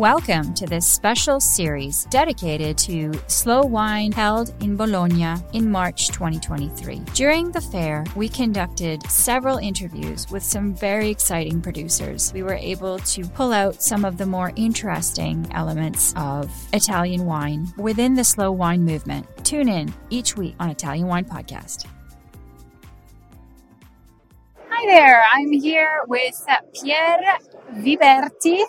Welcome to this special series dedicated to slow wine held in Bologna in March 2023. During the fair, we conducted several interviews with some very exciting producers. We were able to pull out some of the more interesting elements of Italian wine within the slow wine movement. Tune in each week on Italian Wine Podcast. Hi there, I'm here with Pier Viberti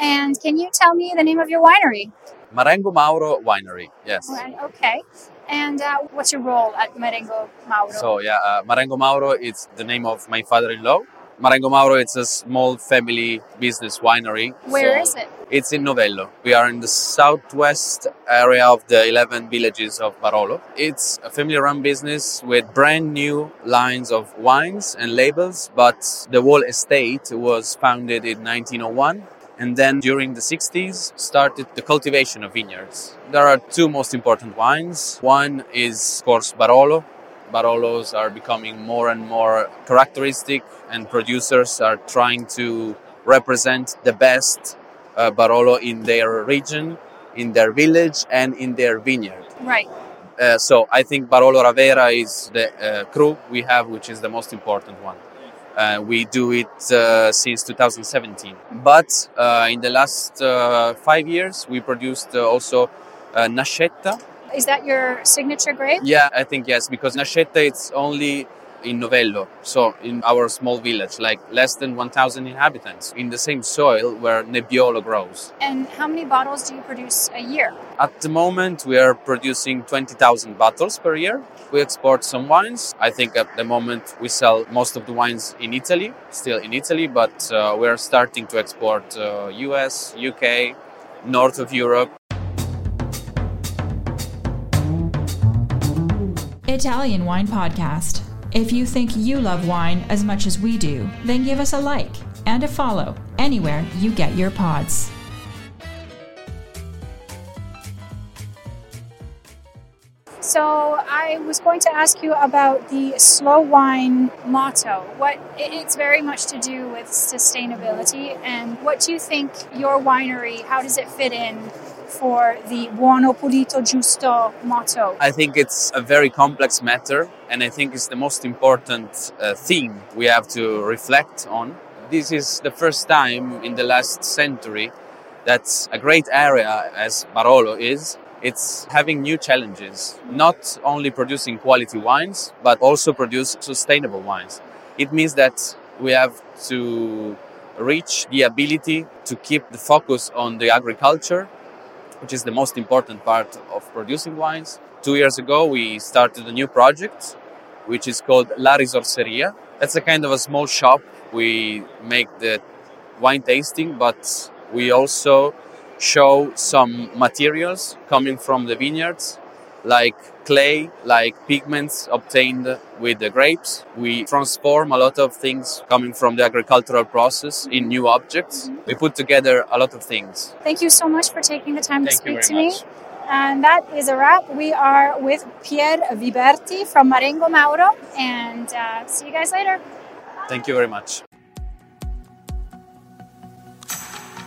and can you tell me the name of your winery? Marengo Mauro Winery, yes. Okay. And uh, what's your role at Marengo Mauro? So, yeah, uh, Marengo Mauro is the name of my father in law. Marengo Mauro it's a small family business winery. Where so is it? It's in Novello. We are in the southwest area of the 11 villages of Barolo. It's a family run business with brand new lines of wines and labels, but the whole estate was founded in 1901 and then during the 60s started the cultivation of vineyards. There are two most important wines. One is of course Barolo. Barolos are becoming more and more characteristic and producers are trying to represent the best uh, Barolo in their region, in their village and in their vineyard. Right. Uh, so I think Barolo Ravera is the uh, cru we have, which is the most important one. Uh, we do it uh, since 2017. But uh, in the last uh, five years, we produced uh, also uh, Nascetta. Is that your signature grape? Yeah, I think yes, because Nascetta it's only in Novello, so in our small village, like less than 1,000 inhabitants, in the same soil where Nebbiolo grows. And how many bottles do you produce a year? At the moment, we are producing 20,000 bottles per year. We export some wines. I think at the moment we sell most of the wines in Italy, still in Italy, but uh, we are starting to export uh, US, UK, north of Europe. Italian Wine Podcast. If you think you love wine as much as we do, then give us a like and a follow anywhere you get your pods. So I was going to ask you about the slow wine motto. What it's very much to do with sustainability and what do you think your winery how does it fit in for the buono pulito giusto motto? I think it's a very complex matter and I think it's the most important uh, theme we have to reflect on. This is the first time in the last century that a great area as Barolo is it's having new challenges, not only producing quality wines, but also produce sustainable wines. It means that we have to reach the ability to keep the focus on the agriculture, which is the most important part of producing wines. Two years ago, we started a new project, which is called La Risorseria. That's a kind of a small shop. We make the wine tasting, but we also show some materials coming from the vineyards, like clay, like pigments obtained with the grapes. We transform a lot of things coming from the agricultural process in new objects. We put together a lot of things. Thank you so much for taking the time Thank to speak to much. me. And that is a wrap. We are with Pier Viberti from Marengo Mauro, and uh, see you guys later. Thank you very much.